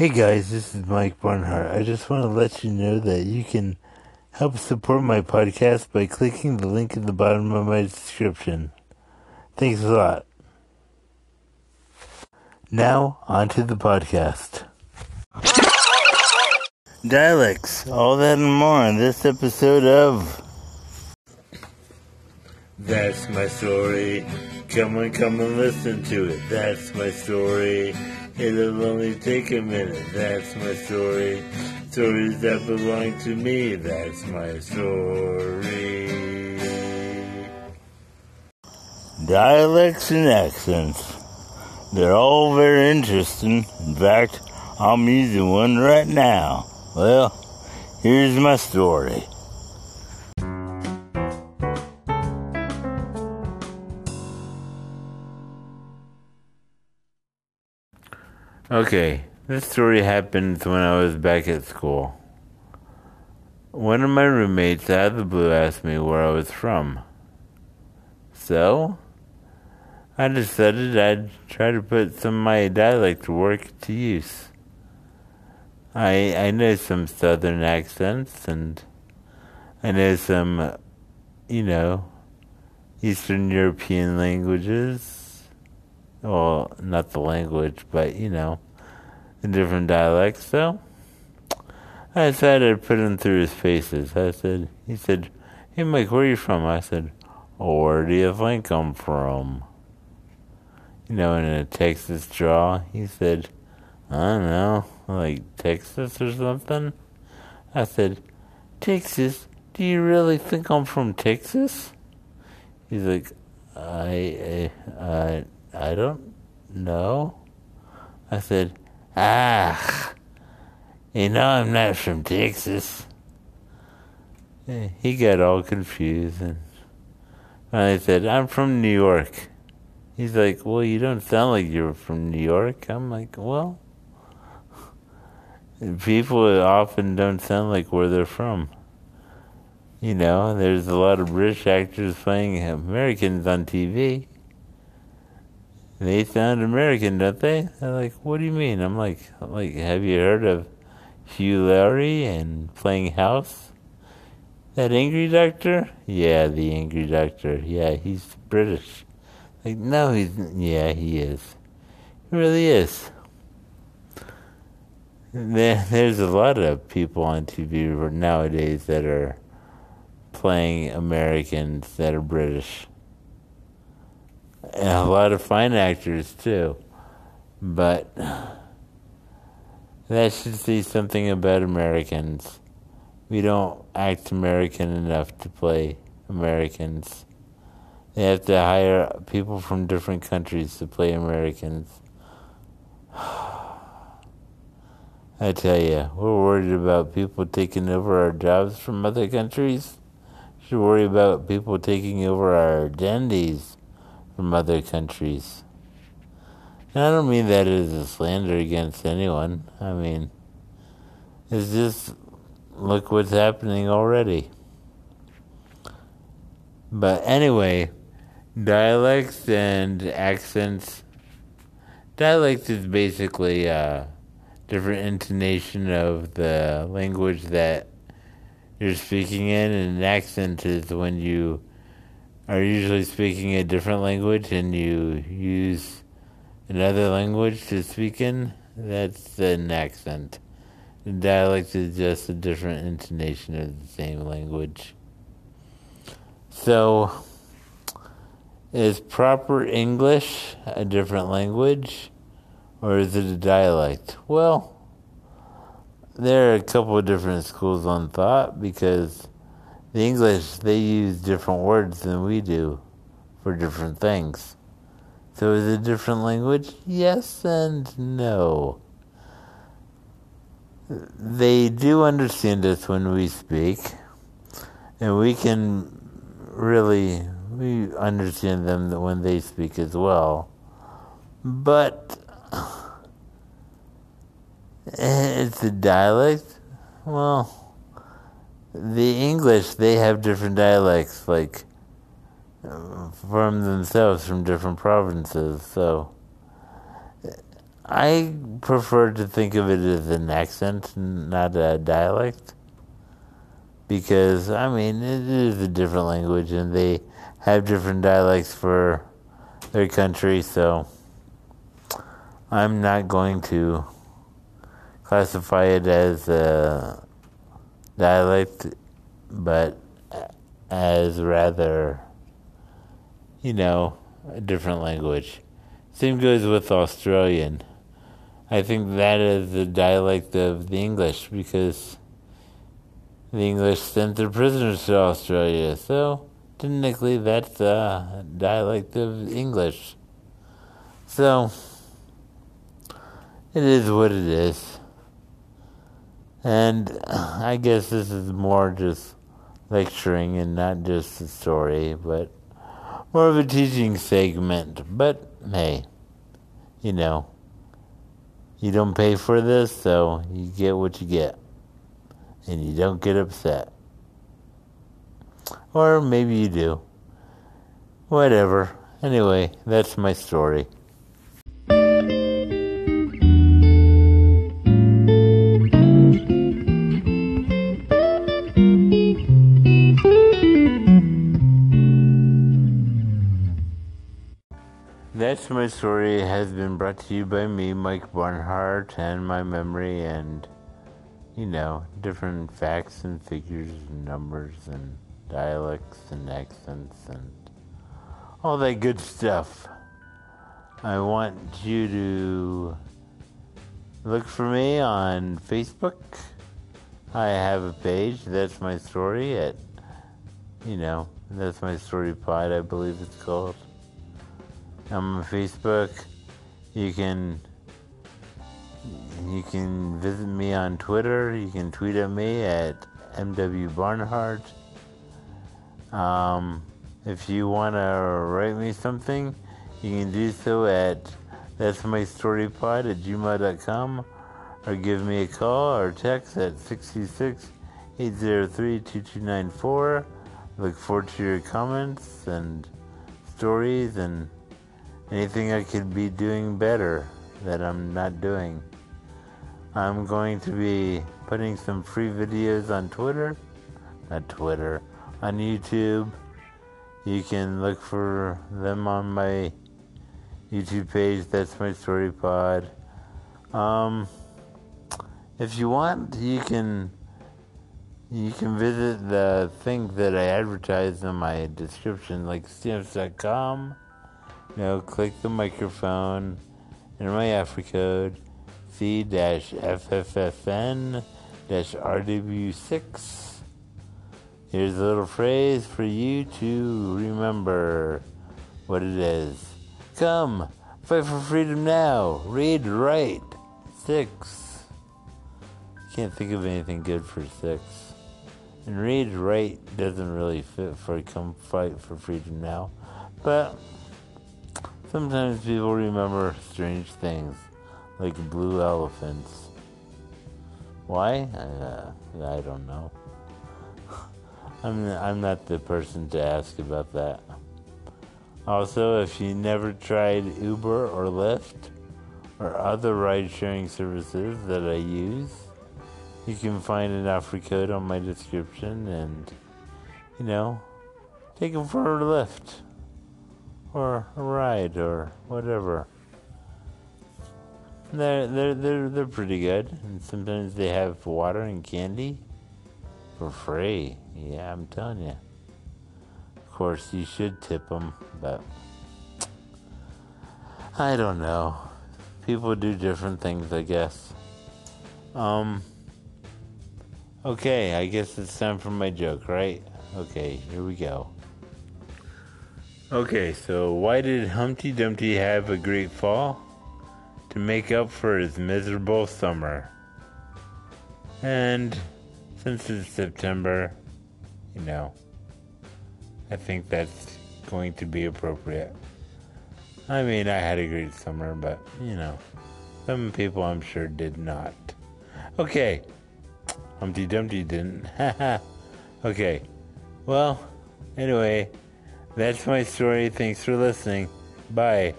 Hey guys, this is Mike Barnhart. I just want to let you know that you can help support my podcast by clicking the link at the bottom of my description. Thanks a lot. Now, on to the podcast. Dialects, all that and more on this episode of That's My Story. Come on, come and listen to it. That's my story. It'll only take a minute. That's my story. Stories that belong to me. That's my story. Dialects and accents. They're all very interesting. In fact, I'm using one right now. Well, here's my story. Okay, this story happened when I was back at school. One of my roommates out of the blue asked me where I was from. So, I decided I'd try to put some of my dialect work to use. I I know some southern accents and I know some, you know, Eastern European languages well, not the language, but you know, the different dialects. So I decided to put him through his paces. I said, he said, "Hey, Mike, where are you from?" I said, "Where do you think I'm from?" You know, in a Texas draw, he said, "I don't know, like Texas or something." I said, "Texas? Do you really think I'm from Texas?" He's like, "I, I, I." I don't know. I said, Ah, you know I'm not from Texas. He got all confused and I said, I'm from New York. He's like, Well, you don't sound like you're from New York. I'm like, Well, people often don't sound like where they're from. You know, there's a lot of British actors playing Americans on TV they sound American, don't they? They're like, what do you mean? I'm like, like, have you heard of Hugh Laurie and playing House? That angry doctor? Yeah, the angry doctor. Yeah, he's British. Like, no, he's, yeah, he is. He really is. There, there's a lot of people on TV nowadays that are playing Americans that are British and a lot of fine actors too. But that should say something about Americans. We don't act American enough to play Americans. They have to hire people from different countries to play Americans. I tell you, we're worried about people taking over our jobs from other countries. We Should worry about people taking over our identities from other countries. And I don't mean that as a slander against anyone. I mean, it's just look what's happening already. But anyway, dialects and accents. Dialect is basically a different intonation of the language that you're speaking in, and an accent is when you are usually speaking a different language and you use another language to speak in, that's an accent. The dialect is just a different intonation of the same language. So, is proper English a different language or is it a dialect? Well, there are a couple of different schools on thought because the English, they use different words than we do for different things. So is it a different language? Yes and no. They do understand us when we speak, and we can really we understand them when they speak as well. But it's a dialect. Well, the English they have different dialects, like from themselves from different provinces. So I prefer to think of it as an accent, not a dialect, because I mean it is a different language, and they have different dialects for their country. So I'm not going to classify it as a dialect, but as rather, you know, a different language. Same goes with Australian. I think that is the dialect of the English because the English sent their prisoners to Australia. So, technically, that's a dialect of English. So, it is what it is. And uh, I guess this is more just lecturing and not just a story, but more of a teaching segment. But hey, you know. You don't pay for this, so you get what you get. And you don't get upset. Or maybe you do. Whatever. Anyway, that's my story. My story has been brought to you by me, Mike Barnhart, and my memory, and you know, different facts and figures and numbers and dialects and accents and all that good stuff. I want you to look for me on Facebook. I have a page, that's my story at, you know, that's my story pod, I believe it's called. I'm on Facebook. You can you can visit me on Twitter. You can tweet at me at MW Barnhart. Um, if you want to write me something, you can do so at that's my story pod at gmail.com or give me a call or text at 66 803 2294. Look forward to your comments and stories and anything I could be doing better that I'm not doing. I'm going to be putting some free videos on Twitter, not Twitter, on YouTube. You can look for them on my YouTube page. That's my story pod. Um, if you want, you can you can visit the thing that I advertised in my description, like stamps.com now click the microphone, enter my offer code C-FFFN-RW6. Here's a little phrase for you to remember what it is. Come, fight for freedom now. Read, write. Six. Can't think of anything good for six. And read, write doesn't really fit for come fight for freedom now. But Sometimes people remember strange things, like blue elephants. Why? Uh, I don't know. I'm I'm not the person to ask about that. Also, if you never tried Uber or Lyft or other ride-sharing services that I use, you can find an offer code on my description and, you know, take them for a lift or a ride or whatever. They're they're they're they're pretty good, and sometimes they have water and candy for free. Yeah, I'm telling you. Of course, you should tip them, but I don't know. People do different things, I guess. Um. Okay, I guess it's time for my joke, right? Okay, here we go. Okay, so why did Humpty Dumpty have a great fall? To make up for his miserable summer. And since it's September, you know, I think that's going to be appropriate. I mean, I had a great summer, but, you know, some people I'm sure did not. Okay, Humpty Dumpty didn't. okay, well, anyway. That's my story. Thanks for listening. Bye.